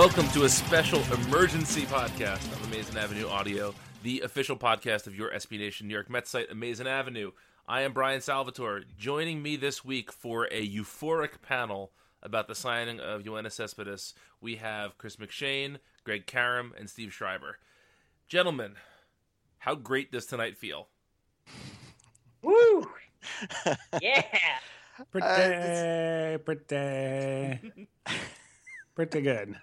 Welcome to a special emergency podcast of Amazing Avenue Audio, the official podcast of your SB Nation New York Mets site, Amazing Avenue. I am Brian Salvatore. Joining me this week for a euphoric panel about the signing of Yoenis Cespedes, we have Chris McShane, Greg Karam, and Steve Schreiber. Gentlemen, how great does tonight feel? Woo! yeah. Pretty, uh, pretty, pretty good.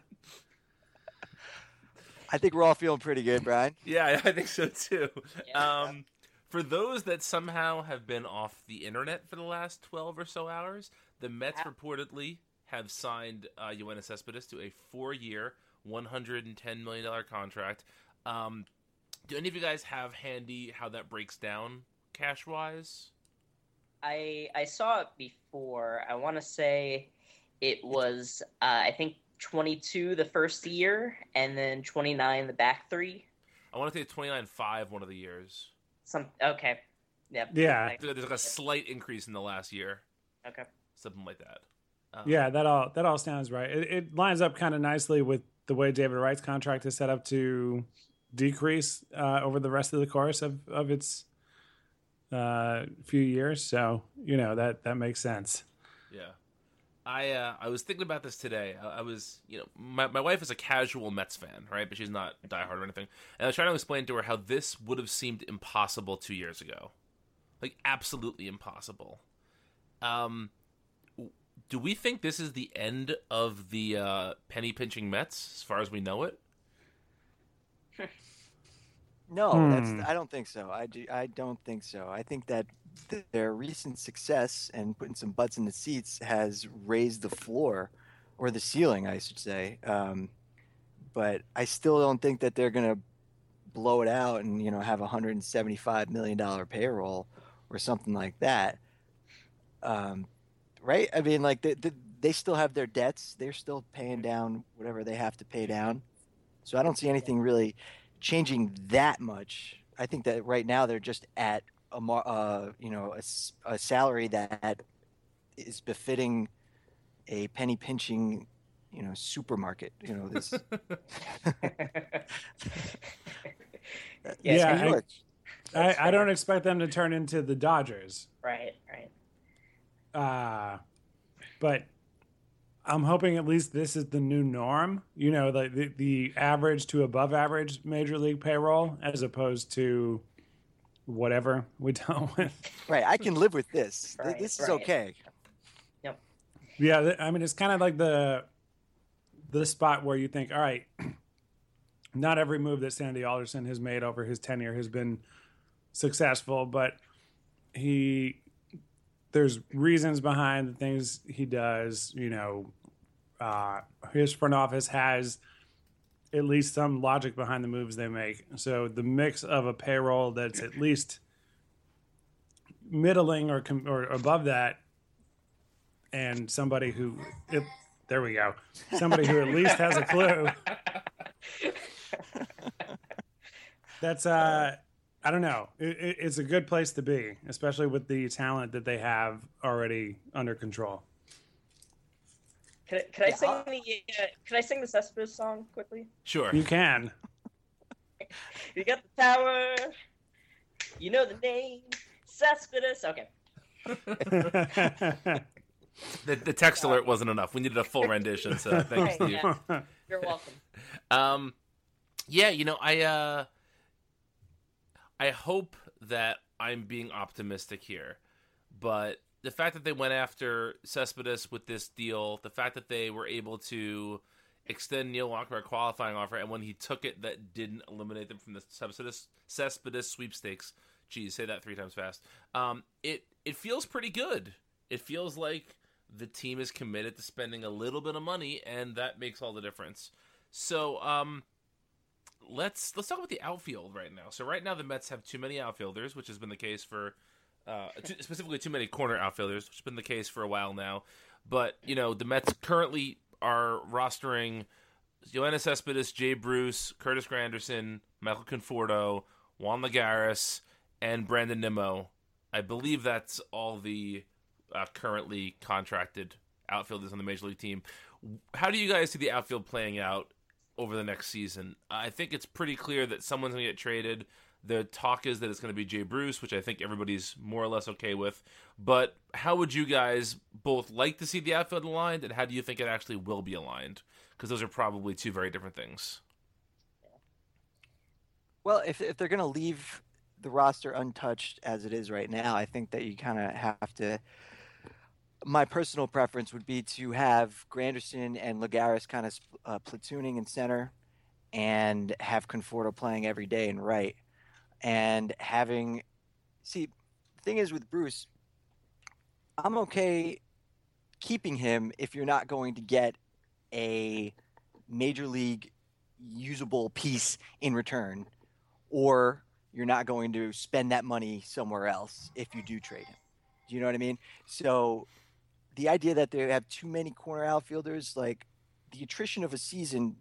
I think we're all feeling pretty good, Brian. Yeah, I think so too. Um, for those that somehow have been off the internet for the last 12 or so hours, the Mets reportedly have signed uh, Yoenis Cespedes to a four-year, $110 million contract. Um, do any of you guys have handy how that breaks down cash-wise? I I saw it before. I want to say it was uh, I think 22 the first year and then 29 the back three. I want to say 29.5 one of the years. Some okay. Yep. Yeah. Like- There's like a slight increase in the last year, okay. something like that. Um, Yeah, that all that all sounds right. It, it lines up kind of nicely with the way David Wright's contract is set up to decrease uh, over the rest of the course of of its uh, few years. So you know that that makes sense. Yeah. I uh, I was thinking about this today. I, I was, you know, my, my wife is a casual Mets fan, right? But she's not diehard or anything. And I was trying to explain to her how this would have seemed impossible two years ago, like absolutely impossible. Um, do we think this is the end of the uh, penny pinching Mets, as far as we know it? No, Hmm. that's I don't think so. I do, I don't think so. I think that th- their recent success and putting some butts in the seats has raised the floor or the ceiling, I should say. Um, but I still don't think that they're going to blow it out and you know have a 175 million dollar payroll or something like that. Um, right? I mean, like they, they, they still have their debts. They're still paying down whatever they have to pay down. So I don't see anything really changing that much. I think that right now they're just at a uh, you know a, s- a salary that is befitting a penny pinching you know supermarket. You know this. Yes, Yeah, I- I, I don't expect them to turn into the Dodgers. right, right. Uh, but I'm hoping at least this is the new norm. You know, the, the the average to above average major league payroll, as opposed to whatever we dealt with. Right, I can live with this. Right, this is right. okay. Yep. Yeah, I mean, it's kind of like the the spot where you think, all right, not every move that Sandy Alderson has made over his tenure has been successful, but he there's reasons behind the things he does. You know, uh, his front office has at least some logic behind the moves they make. So the mix of a payroll that's at least middling or com- or above that and somebody who it, there we go. Somebody who at least has a clue. That's uh i don't know. It, it, it's a good place to be especially with the talent that they have already under control Can I, can I Yeah, sing I'll- the uh, Can I sing the Cespedes song quickly? Sure. you can You got the tower. You know the name. Cespedes. Okay. The, the text alert wasn't enough. We needed a full rendition. So thanks, Right, Steve. yeah. You're welcome. Um, yeah, you know, I uh, I hope that I'm being optimistic here, but the fact that they went after Cespedes with this deal, the fact that they were able to extend Neil Walker a qualifying offer, and when he took it, that didn't eliminate them from the Cespedes Cespedes sweepstakes. Geez, say that three times fast. Um, it it feels pretty good. It feels like the team is committed to spending a little bit of money, and that makes all the difference. So, um, let's let's talk about the outfield right now. So, right now the Mets have too many outfielders, which has been the case for uh, specifically too many corner outfielders, which has been the case for a while now. But you know, the Mets currently are rostering Yoenis Cespedes, Jay Bruce, Curtis Granderson, Michael Conforto, Juan Lagares, and Brandon Nimmo. I believe that's all the uh, currently contracted outfielders on the major league team. How do you guys see the outfield playing out over the next season? I think it's pretty clear that someone's going to get traded. The talk is that it's going to be Jay Bruce, which I think everybody's more or less okay with. But how would you guys both like to see the outfield aligned, and how do you think it actually will be aligned? Because those are probably two very different things. Well, if if they're going to leave the roster untouched as it is right now, I think that you kind of have to. My personal preference would be to have Granderson and Lagares kind of uh, platooning in center, and have Conforto playing every day in right, and having. See, the thing is with Bruce, I'm okay keeping him if you're not going to get a major league usable piece in return or you're not going to spend that money somewhere else if you do trade him. Do you know what I mean? So the idea that they have too many corner outfielders, like the attrition of a season,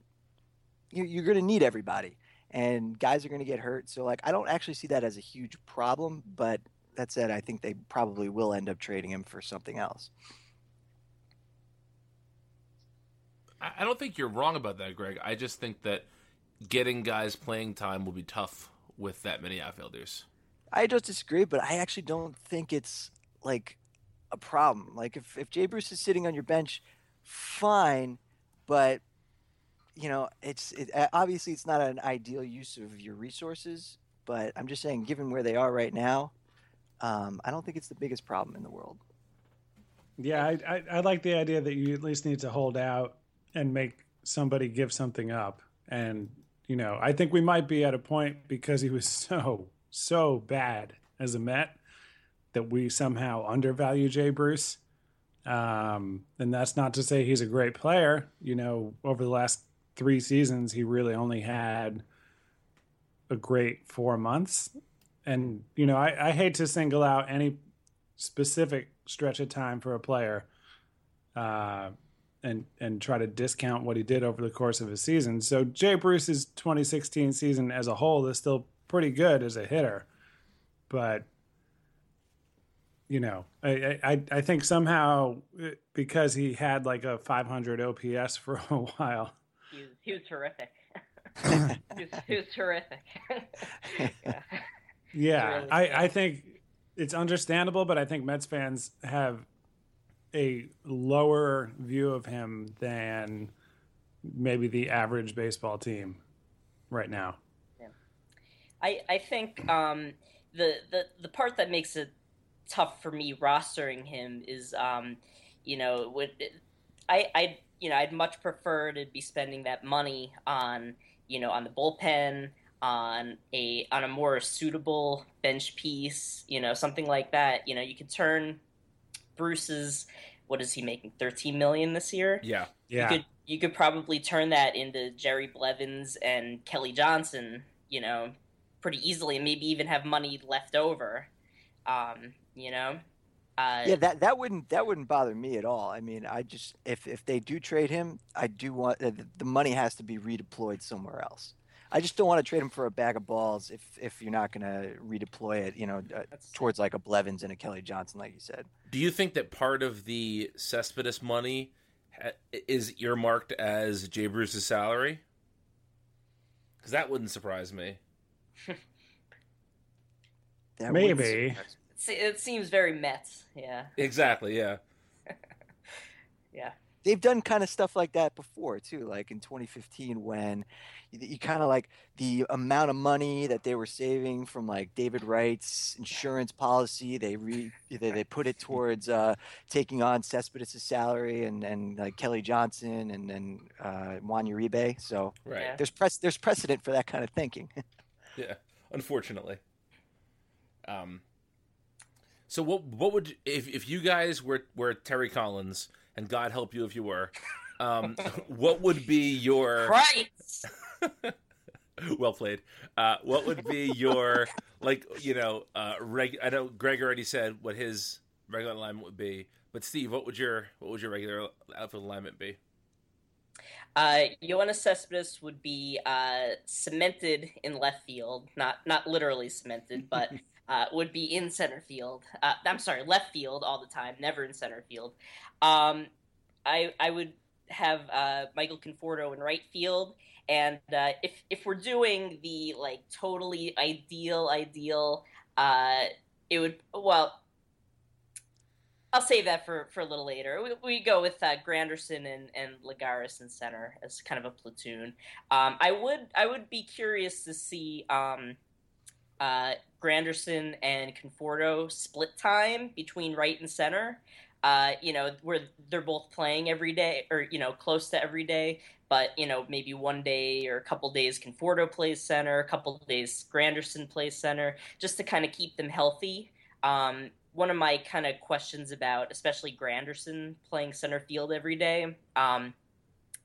you- you're going to need everybody, and guys are going to get hurt. So like, I don't actually see that as a huge problem. But that said, I think they probably will end up trading him for something else. I don't think you're wrong about that, Greg. I just think that getting guys playing time will be tough with that many outfielders. I just disagree, but I actually don't think it's like a problem. Like if, if Jay Bruce is sitting on your bench, fine, but you know, it's it, obviously it's not an ideal use of your resources. But I'm just saying, given where they are right now, um, I don't think it's the biggest problem in the world. Yeah, I, I, I like the idea that you at least need to hold out and make somebody give something up. And, you know, I think we might be at a point because he was so, so bad as a Met that we somehow undervalue Jay Bruce. Um, and that's not to say he's a great player. You know, over the last three seasons, he really only had a great four months. And, you know, I, I hate to single out any specific stretch of time for a player. Uh, and and try to discount what he did over the course of his season. So Jay Bruce's 2016 season as a whole is still pretty good as a hitter, but you know, I I, I think somehow because he had like a 500 OPS for a while. He was, he was terrific. he, was, he was terrific. yeah. Yeah, really I, I think it's understandable, but I think Mets fans have a lower view of him than maybe the average baseball team right now. Yeah. I I think um, the the the part that makes it tough for me rostering him is um, you know would I I you know I'd much prefer to be spending that money on you know on the bullpen on a on a more suitable bench piece you know something like that you know you could turn Bruce's what is he making 13 million this year Yeah. Yeah. you could you could probably turn that into Jerry Blevins and Kelly Johnson, you know, pretty easily, and maybe even have money left over. Um, you know, uh, yeah, that that wouldn't that wouldn't bother me at all. I mean, I just if if they do trade him, I do want uh, the money has to be redeployed somewhere else. I just don't want to trade him for a bag of balls if if you're not going to redeploy it, you know, uh, towards like a Blevins and a Kelly Johnson, like you said. Do you think that part of the Cespedes money ha- is earmarked as Jay Bruce's salary? Because that wouldn't surprise me. That wouldn't Maybe. surprise me. It's- it seems very Mets. Yeah, Exactly. Yeah. yeah. they've done kind of stuff like that before too like in 2015 when you, you kind of like the amount of money that they were saving from like david wright's insurance policy they re they, they put it towards uh, taking on cespedes' salary and and like kelly johnson and and uh, juan uribe so Right. Yeah. there's press there's precedent for that kind of thinking Yeah, unfortunately. Um. So what what would if if you guys were were Terry Collins and God help you if you were, um, what would be your Right. well played? Uh, what would be your like you know uh reg? I know Greg already said what his regular alignment would be, but Steve, what would your what would your regular outfield alignment be? Uh, Yoenis Cespedes would be uh, cemented in left field, not not literally cemented, but uh, would be in center field. Uh, I'm sorry, left field all the time, never in center field. Um, I I would have uh, Michael Conforto in right field, and uh, if if we're doing the like totally ideal ideal, uh, it would well. I'll save that for, for a little later. We, we go with uh, Granderson and, and Lagares in center as kind of a platoon. Um, I would I would be curious to see um, uh, Granderson and Conforto split time between right and center. Uh, you know, where they're both playing every day, or you know, close to every day. But you know, maybe one day or a couple days Conforto plays center, a couple days Granderson plays center, just to kind of keep them healthy. Um, one of my kind of questions about, especially Granderson playing center field every day, um,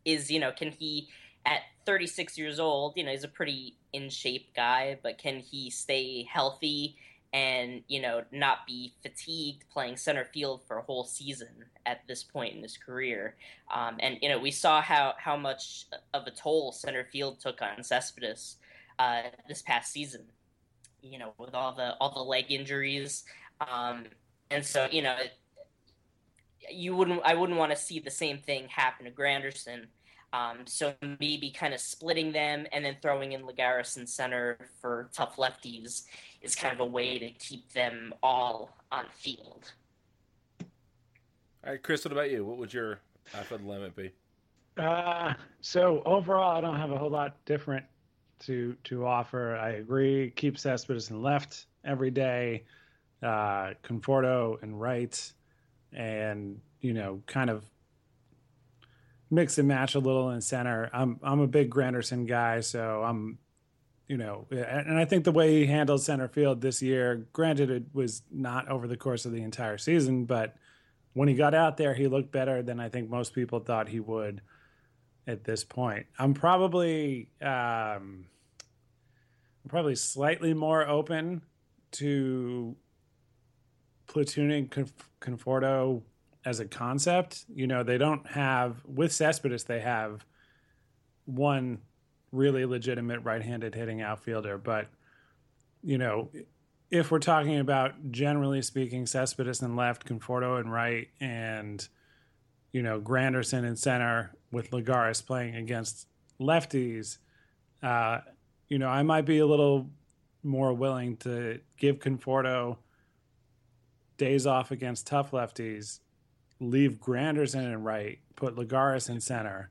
is you know, can he at 36 years old, you know, he's a pretty in shape guy, but can he stay healthy and you know not be fatigued playing center field for a whole season at this point in his career? Um, and you know, we saw how how much of a toll center field took on Cespedes uh, this past season. You know, with all the all the leg injuries. Um, and so, you know, you wouldn't, I wouldn't want to see the same thing happen to Granderson. Um, so maybe kind of splitting them and then throwing in Lagares in center for tough lefties is kind of a way to keep them all on field. All right, Chris, what about you? What would your outfield limit be? Uh, so overall, I don't have a whole lot different to to offer. I agree. Keep Cespedes in left every day, uh, Conforto and right, and you know, kind of mix and match a little in center. I'm I'm a big Granderson guy, so I'm, you know, and I think the way he handled center field this year, granted it was not over the course of the entire season, but when he got out there, he looked better than I think most people thought he would at this point. I'm probably um, I'm probably slightly more open to platooning Conforto as a concept. You know, they don't have with Cespedes they have one really legitimate right-handed hitting outfielder, but you know, if we're talking about generally speaking, Cespedes and left, Conforto and right, and you know Granderson in center with Lagares playing against lefties, uh, you know, I might be a little more willing to give Conforto days off against tough lefties, leave Granderson in right, put Lagares in center,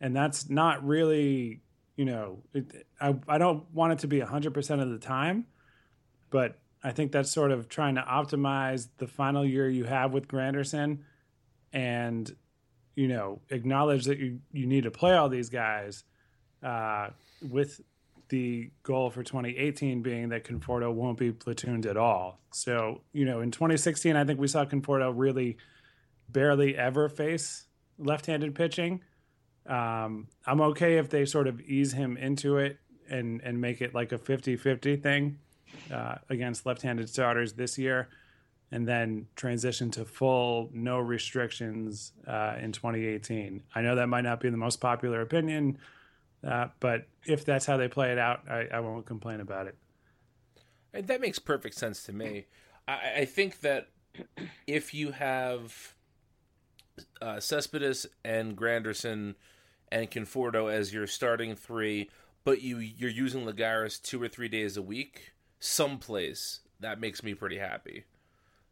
and that's not really, you know, it, I I don't want it to be hundred percent of the time, but I think that's sort of trying to optimize the final year you have with Granderson, and you know acknowledge that you you need to play all these guys, uh, with the goal for 2018 being that Conforto won't be platooned at all. So, you know, in 2016, I think we saw Conforto really barely ever face left handed pitching. Um, I'm okay if they sort of ease him into it and, and make it like a 50 50 thing uh, against left handed starters this year and then transition to full no restrictions uh, in 2018. I know that might not be the most popular opinion uh, but if that's how they play it out, I, I won't complain about it. That makes perfect sense to me. I, I think that if you have uh, Cespedes and Granderson and Conforto as your starting three, but you you're using Lagares two or three days a week, someplace that makes me pretty happy.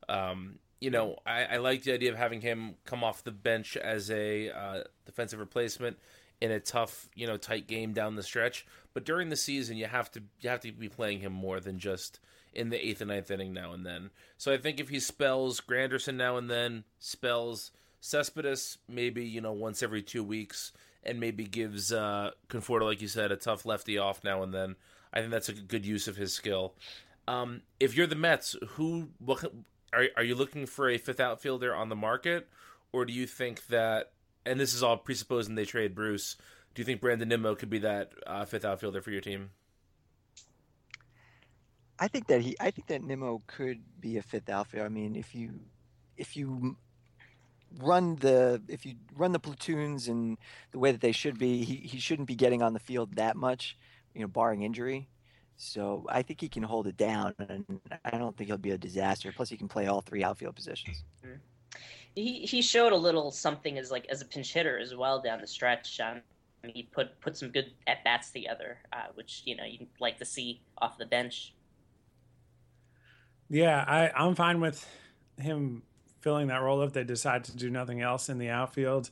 Um, you know, I, I, like the idea of having him come off the bench as a uh, defensive replacement in a tough, you know, tight game down the stretch. But during the season, you have to you have to be playing him more than just in the eighth and ninth inning now and then. So I think if he spells Granderson now and then, spells Cespedes maybe you know once every two weeks, and maybe gives uh, Conforto, like you said, a tough lefty off now and then. I think that's a good use of his skill. Um, if you're the Mets, who what, are are you looking for a fifth outfielder on the market, or do you think that and this is all presupposing they trade Bruce. Do you think Brandon Nimmo could be that uh, fifth outfielder for your team? I think that he. I think that Nimmo could be a fifth outfielder. I mean, if you if you run the if you run the platoons in the way that they should be, he, he shouldn't be getting on the field that much, you know, barring injury. So I think he can hold it down, and I don't think he'll be a disaster. Plus, he can play all three outfield positions. Mm-hmm he he showed a little something as like as a pinch hitter as well down the stretch. Um, he put put some good at bats together, uh, which you know you like to see off the bench. Yeah, I I'm fine with him filling that role if they decide to do nothing else in the outfield.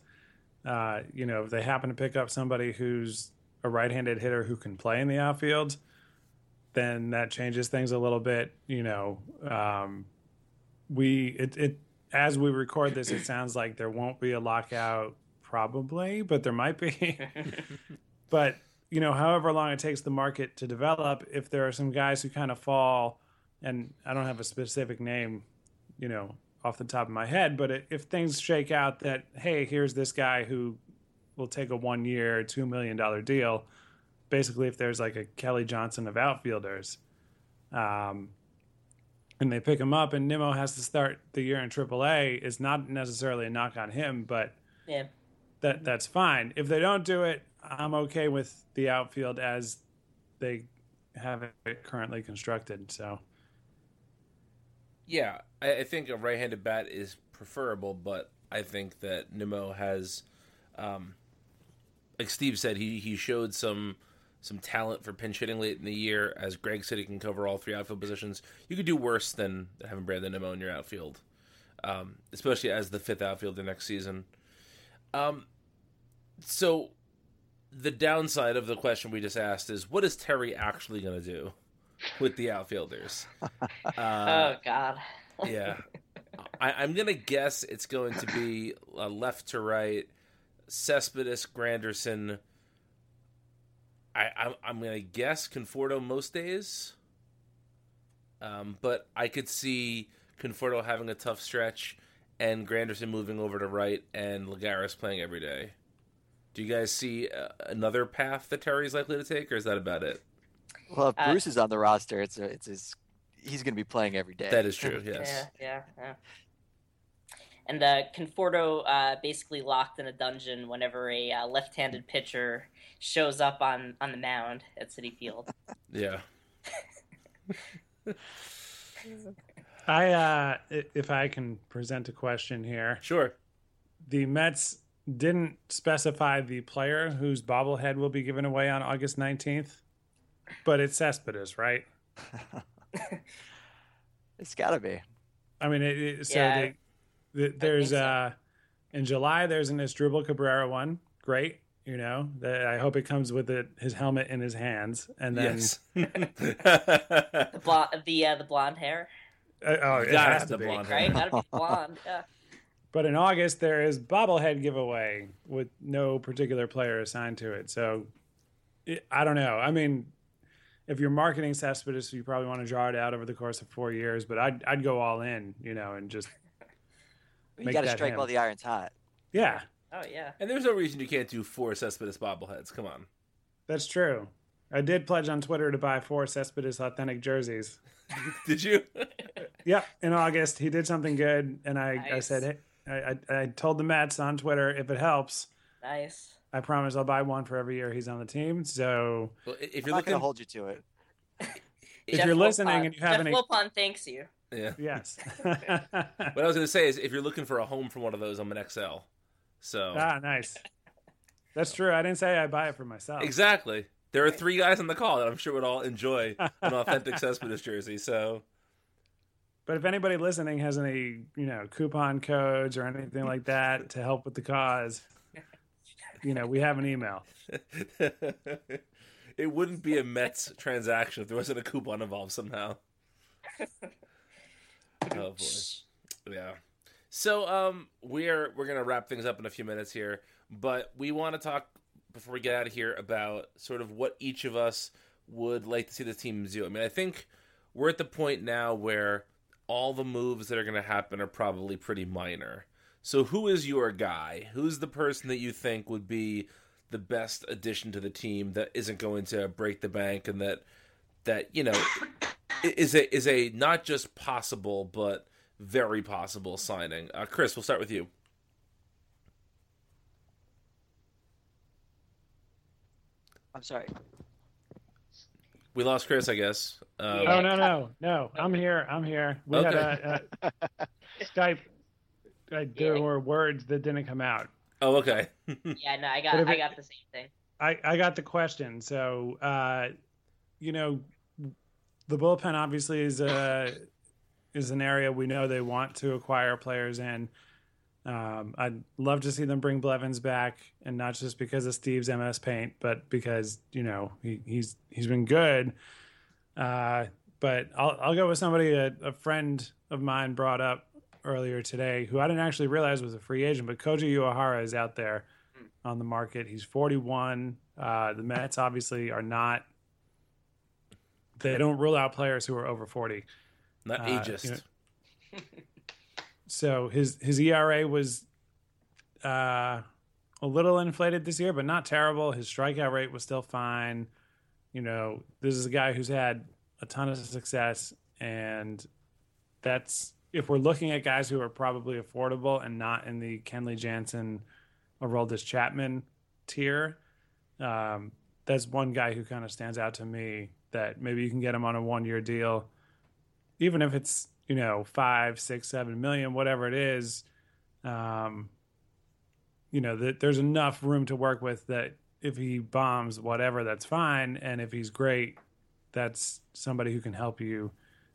Uh, you know, if they happen to pick up somebody who's a right-handed hitter who can play in the outfield, then that changes things a little bit. You know, um, we it it as we record this, it sounds like there won't be a lockout, probably, but there might be. but you know, however long it takes the market to develop, if there are some guys who kind of fall, and I don't have a specific name, you know, off the top of my head, but if things shake out that hey, here's this guy who will take a one year, two million dollar deal. Basically, if there's like a Kelly Johnson of outfielders, um, and they pick him up, and Nimmo has to start the year in AAA is not necessarily a knock on him, but yeah, that that's fine. If they don't do it, I'm okay with the outfield as they have it currently constructed. So, yeah, I, I think a right-handed bat is preferable, but I think that Nimmo has, um, like Steve said, he he showed some some talent for pinch hitting late in the year. As Greg said, he can cover all three outfield positions. You could do worse than having Brandon Nimmo in your outfield, um, especially as the fifth outfielder next season. Um, so the downside of the question we just asked is, what is Terry actually going to do with the outfielders? Uh, oh God. yeah, I, am going to guess it's going to be uh, left to right, Cespedes, Granderson. I, I'm, I'm going to guess Conforto most days. Um, but I could see Conforto having a tough stretch and Granderson moving over to right and Lagares playing every day. Do you guys see uh, another path that Terry's likely to take, or is that about it? Well, if uh, Bruce is on the roster, it's a, it's his, he's going to be playing every day. That is true. Yes. Yeah, yeah, yeah. and uh, Conforto uh, basically locked in a dungeon whenever a uh, left-handed pitcher shows up on on the mound at Citi Field. Yeah. I uh i- if I can present a question here. Sure. The Mets didn't specify the player whose bobblehead will be given away on August 19th, but it's Cespedes, right? It's got to be. I mean, it, it, so Yeah, they, the, there's think so. uh in July there's an Asdrubal Cabrera one. Great, you know. That I hope it comes with it, his helmet in his hands, and then yes. The blonde, the uh, the blonde hair, uh, oh, it Gotta has to be. blonde right? Gotta be blonde. Yeah. But in August, there is bobblehead giveaway with no particular player assigned to it. So it, I don't know. I mean, if you're marketing Cespedes, you probably want to draw it out over the course of four years. But I'd I'd go all in, you know, and just You Make got to that strike him. while the iron's hot. yeah, Oh yeah. and there's no reason you can't do four Cespedes bobbleheads. Come on. that's true. I did pledge on Twitter to buy four Cespedes authentic jerseys. Did you? yeah. in August he did something good, and I, I said, hey, I, I I told the Mets on Twitter if it helps, Nice. I promise I'll buy one for every year he's on the team. So Well, if you're not going looking, to hold you to it. if Jeff you're listening Wilpon- and you have Jeff any, Wilpon thanks you. yeah. yes. What I was going to say is, if you're looking for a home for one of those, I'm an XL. So Ah, nice. That's true. I didn't say I buy it for myself. exactly, there are three guys on the call that I'm sure would all enjoy an authentic Cespedes jersey. So But if anybody listening has any, you know, coupon codes or anything like that to help with the cause, you know, we have an email. it wouldn't be a Mets transaction if there wasn't a coupon involved somehow. Oh boy, yeah. So um, we're we're gonna wrap things up in a few minutes here, but we want to talk before we get out of here about sort of what each of us would like to see the team do. I mean, I think we're at the point now where all the moves that are going to happen are probably pretty minor. So, who is your guy? Who's the person that you think would be the best addition to the team that isn't going to break the bank and that that you know is a is a not just possible but very possible signing? Uh, Chris, we'll start with you. I'm sorry. We lost Chris, I guess. Um, Oh no, no, no! I'm here. I'm here. We had a, a Skype. Uh, there were words that didn't come out. Oh, okay. Yeah, no, I got if I it- got the same thing. I, I got the question. So, uh, you know, the bullpen obviously is a is an area we know they want to acquire players in. Um, I'd love to see them bring Blevins back, and not just because of Steve's MS Paint, but because you know he, he's he's been good. Uh, but I'll I'll go with somebody a, a friend of mine brought up earlier today, who I didn't actually realize was a free agent, but Koji Uehara is out there on the market. He's 41. Uh, the Mets obviously are not. They don't rule out players who are over 40. Not Uh, ageist. you know, so his his ERA was uh, a little inflated this year, but not terrible. His strikeout rate was still fine. You know, this is a guy who's had a ton of success, and that's if we're looking at guys who are probably affordable and not in the Kenley Jansen, Aroldis Chapman tier. Um, that's one guy who kind of stands out to me that maybe you can get him on a one year deal, even if it's you know five, six, seven million, whatever it is. Um, you know that there's enough room to work with that if he bombs whatever, that's fine, and if he's great, that's somebody who can help you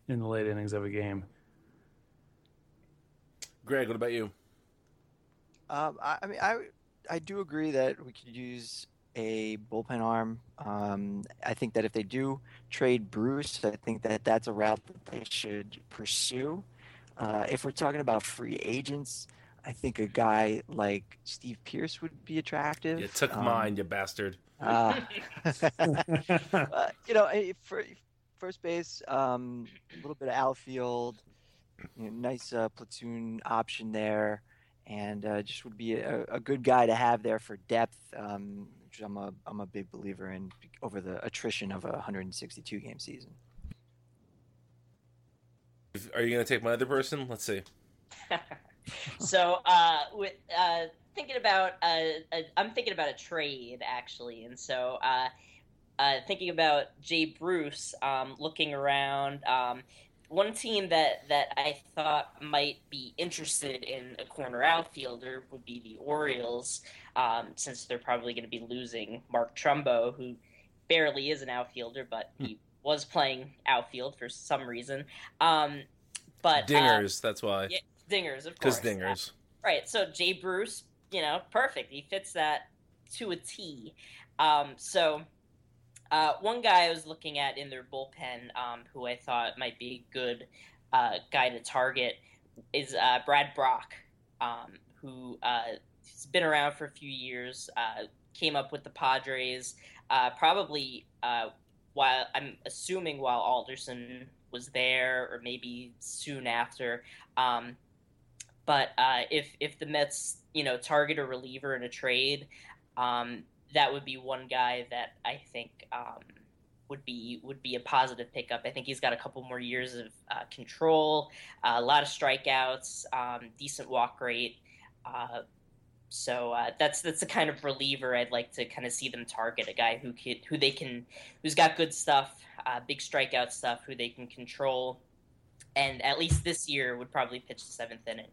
in the late innings of a game. Greg, what about you? Um, I, I mean, I I do agree that we could use a bullpen arm. Um, I think that if they do trade Bruce, I think that that's a route that they should pursue. Uh, if we're talking about free agents, I think a guy like Steve Pearce would be attractive. You took Um, mine, you bastard. uh, uh, you know, eh, for first base, um, a little bit of outfield, you know, nice uh, platoon option there, and uh, just would be a, a good guy to have there for depth. Um, which I'm a I'm a big believer in over the attrition of a 162 game season. Are you going to take my other person? Let's see. so uh, with uh, thinking about uh, a, I'm thinking about a trade actually, and so uh, uh, thinking about Jay Bruce, um, looking around. Um, one team that, that I thought might be interested in a corner outfielder would be the Orioles, um, since they're probably going to be losing Mark Trumbo, who barely is an outfielder, but he was playing outfield for some reason. Um, but uh, Dingers, that's why. yeah, dingers, of course. Because dingers. Right. So Jay Bruce, you know, perfect. He fits that to a T. Um, so uh, one guy I was looking at in their bullpen, um, who I thought might be a good uh, guy to target, is uh, Brad Brach, um, who uh, has been around for a few years. Uh, came up with the Padres, uh, probably uh, while I'm assuming while Alderson was there, or maybe soon after. Um, but uh, if if the Mets, you know, target a reliever in a trade, um, that would be one guy that I think um, would be would be a positive pickup. I think he's got a couple more years of uh, control, uh, a lot of strikeouts, um, decent walk rate. Uh, so uh, that's that's the kind of reliever I'd like to kind of see them target a guy who could, who they can who's got good stuff, uh, big strikeout stuff, who they can control, and at least this year would probably pitch the seventh inning.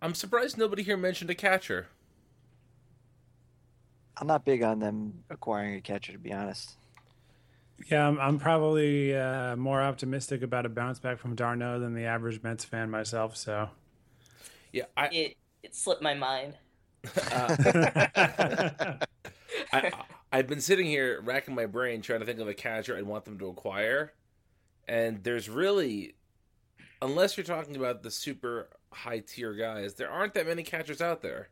I'm surprised nobody here mentioned a catcher. I'm not big on them acquiring a catcher, to be honest. Yeah, I'm, I'm probably uh, more optimistic about a bounce back from d'Arnaud than the average Mets fan myself. So, Yeah, I, It it slipped my mind. I, I I've been sitting here racking my brain trying to think of a catcher I'd want them to acquire, and there's really, unless you're talking about the super high tier guys, there aren't that many catchers out there.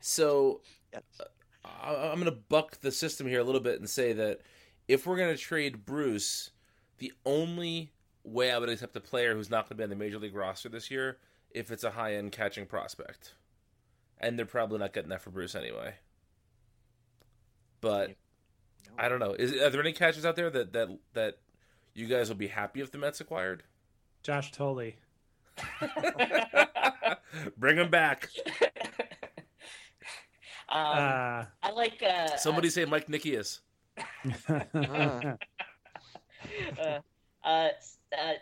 So Yes. I- I'm going to buck the system here a little bit and say that if we're going to trade Bruce, the only way I would accept a player who's not going to be on the major league roster this year if it's a high end catching prospect, and they're probably not getting that for Bruce anyway. But I don't know. Is are there any catchers out there that that that you guys will be happy if the Mets acquired? Josh Thole. Bring him back. Um, Uh, I like uh, Somebody say Mike Nickeas. uh, uh, uh,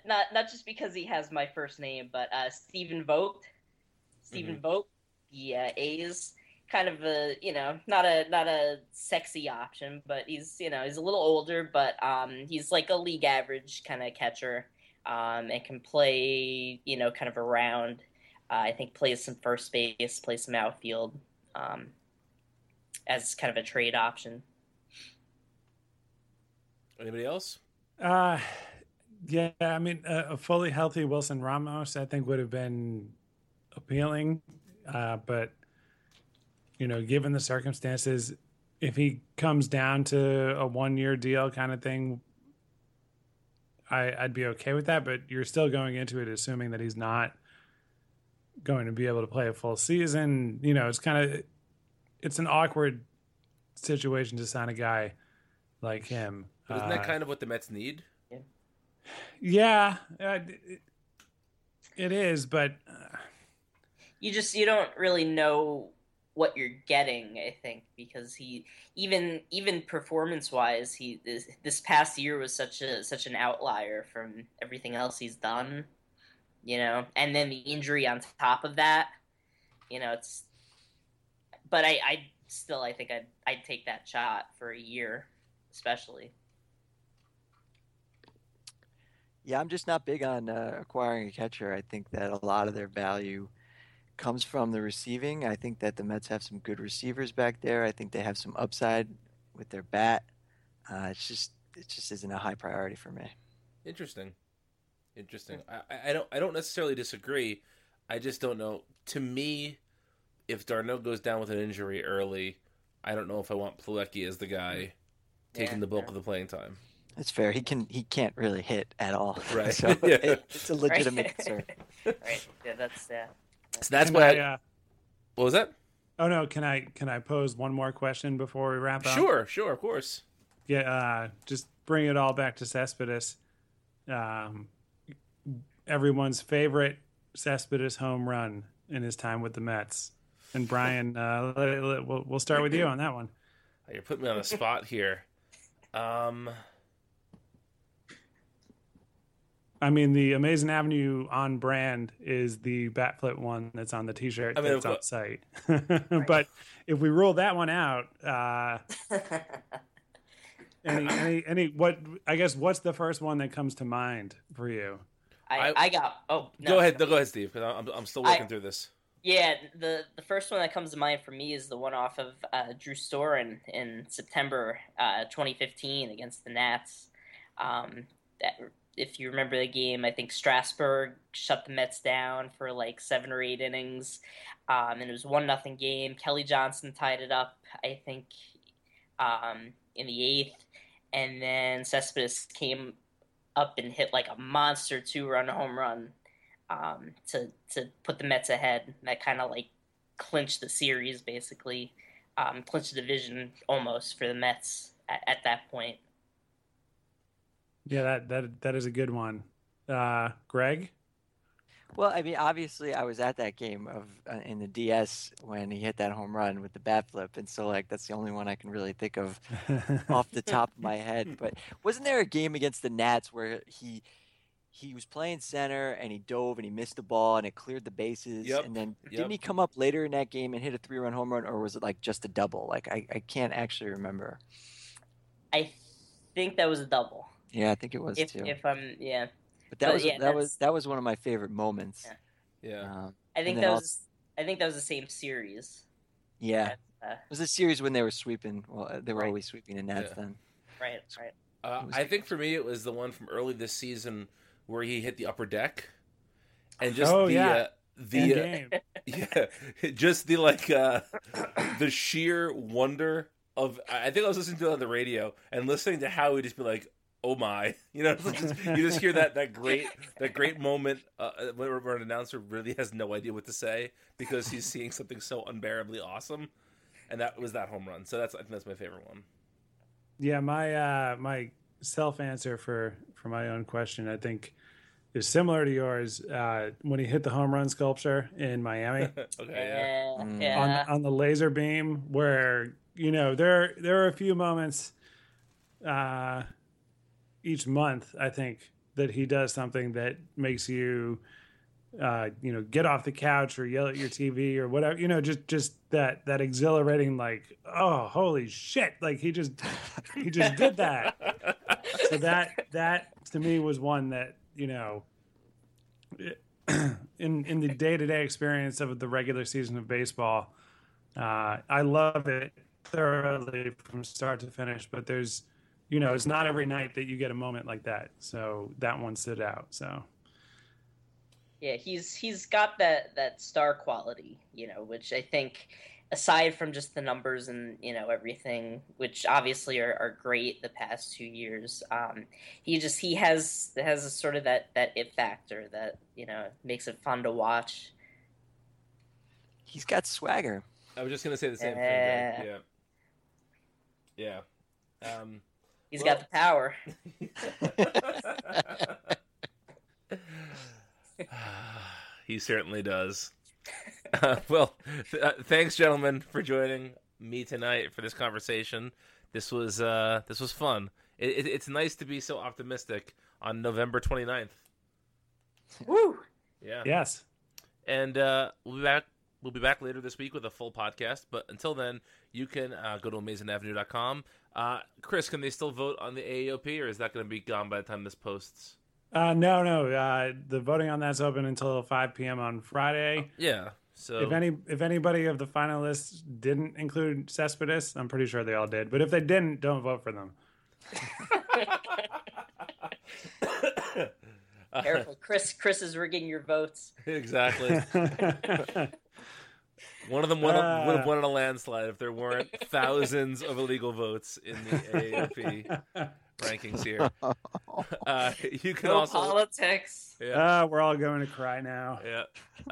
not not just because he has my first name, but uh, Stephen Vogt. Stephen Vogt, the uh, A's, kind of a you know not a not a sexy option, but he's you know he's a little older, but um, he's like a league average kind of catcher, um, and can play you know kind of around. Uh, I think plays some first base, plays some outfield, um, as kind of a trade option. Anybody else? uh, yeah, I mean, a, a fully healthy Wilson Ramos, I think, would have been appealing. Uh, but, you know, given the circumstances, if he comes down to a one year deal kind of thing, I, I'd be okay with that. But you're still going into it assuming that he's not going to be able to play a full season. You know, it's kind of it's an awkward situation to sign a guy like him. But isn't Uh, that kind of what the Mets need? yeah, uh, it, it is, but uh, you just you don't really know what you're getting i think because he even even performance wise he this, this past year was such a such an outlier from everything else he's done you know and then the injury on top of that you know it's but i i still i think i'd i'd take that shot for a year especially Yeah, I'm just not big on uh, acquiring a catcher. I think that a lot of their value comes from the receiving. I think that the Mets have some good receivers back there. I think they have some upside with their bat. Uh, it's just it just isn't a high priority for me. Interesting. Interesting. I, I- I don't I don't necessarily disagree. I just don't know. To me, if d'Arnaud goes down with an injury early, I don't know if I want Plawecki as the guy taking Yeah, the bulk yeah. of the playing time. That's fair. He can he can't really hit at all. Right. so Yeah. it, it's a legitimate Right. concern. right yeah that's yeah So that's can why. I, I, uh, what was that? oh no, can I can I pose one more question before we wrap up? Sure, sure, of course. Yeah, uh, just bring it all back to Cespedes. Um, everyone's favorite Cespedes home run in his time with the Mets? And Brian, uh, let- let- we'll, we'll start with you on that one. You're putting me on the spot here. Um, I mean, the Amazing Avenue on brand is the bat flip one that's on the T-shirt I mean, that's of on cour- site. but if we rule that one out, uh, any, any, any, what? I guess what's the first one that comes to mind for you? I, I, got. Oh, no. go ahead. No, go ahead, Steve. 'cause I'm, I'm still working I- through this. Yeah, the the first one that comes to mind for me is the one off of uh, Drew Storen in September uh, 2015 against the Nats. Um, that, if you remember the game, I think Strasburg shut the Mets down for like seven or eight innings, um, and it was one nothing game. Kelly Johnson tied it up, I think, um, in the eighth, and then Cespedes came up and hit like a monster two run home run um, to to put the Mets ahead. That kind of like clinched the series, basically, um, clinched the division almost for the Mets at, at that point. Yeah, that that that is a good one. Uh, Greg, Well, I mean, obviously, I was at that game of uh, in the DS when he hit that home run with the bat flip, and so like that's the only one I can really think of off the top of my head. But wasn't there a game against the Nats where he he was playing center and he dove and he missed the ball and it cleared the bases, Yep, and then yep. didn't he come up later in that game and hit a three run home run, or was it like just a double? Like I, I can't actually remember. I think that was a double. Yeah, I think it was If too. if I'm yeah, but that but was yeah, that was that was one of my favorite moments. Yeah. Um, I think and then that also- was I think that was the same series. Yeah. Uh, It was a series when they were sweeping. Well, uh, they were Right. always sweeping in Nats Yeah. then. right, right. Uh, I think for me, it was the one from early this season where he hit the upper deck, and just Oh, the yeah. uh, the uh, yeah, just the like uh, the sheer wonder of. I think I was listening to it on the radio and listening to how he'd just be like, "Oh my," you know, just- you just hear that that great that great moment uh, where, where an announcer really has no idea what to say because he's seeing something so unbearably awesome, and that was that home run. So that's I think that's my favorite one. Yeah, my uh, my self answer for for my own question, I think, is similar to yours. Uh, when he hit the home run sculpture in Miami okay, yeah. Yeah, Mm. yeah. on on the laser beam, where you know there there are a few moments uh, each month, I think, that he does something that makes you. Uh, you know, get off the couch or yell at your TV or whatever. You know, just just that that exhilarating, like, oh, holy shit! Like he just he just did that. so that that to me was one that you know in in the day-to-day experience of the regular season of baseball uh, i love it thoroughly from start to finish but there's you know it's not every night that you get a moment like that. So that one stood out so. Yeah, he's he's got that that star quality, you know, which I think aside from just the numbers and you know everything, which obviously are, are great the past two years, um, he just he has has a sort of that that it factor that you know makes it fun to watch. He's got swagger. I was just gonna say the same Yeah. thing. Greg. Yeah. Yeah. Um, He's Well- got the power. he certainly does. Uh, well, th- uh, thanks, gentlemen, for joining me tonight for this conversation. This was uh, this was fun. It, it, it's nice to be so optimistic on November 29th. Woo! Yeah. yes And uh, we'll be back. We'll be back later this week with a full podcast. But until then, you can uh, go to amazingavenue.com. Uh, Chris, can they still vote on the AAOP, or is that going to be gone by the time this posts? uh, no no uh, the voting on that's open until 5 p.m on friday Yeah. So if any if anybody of the finalists didn't include cespedes i'm pretty sure they all did but if they didn't don't vote for them Careful, Chris. Chris is rigging your votes. exactly. One of them would have, uh. would have won in a landslide if there weren't thousands of illegal votes in the AAOP. rankings here. Uh, you can No also politics. yeah. Uh, we're all going to cry now. Yeah.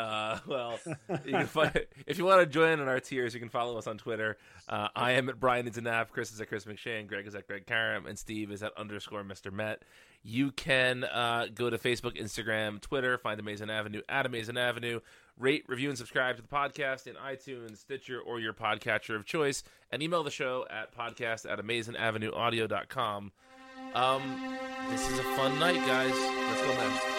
Uh, well, you can find, if you want to join in our tears, you can follow us on Twitter. Uh, I am at Brian Zanap, Chris is at Chris McShane, Greg is at Greg Karam, and Steve is at underscore Mr. Met. You can uh, go to Facebook, Instagram, Twitter, find Amazing Avenue at Amazing Avenue. Rate, review, and subscribe to the podcast in iTunes, Stitcher, or your podcatcher of choice. And email the show at podcast at amazingavenueaudio.com. Um, this is a fun night, guys. Let's go next.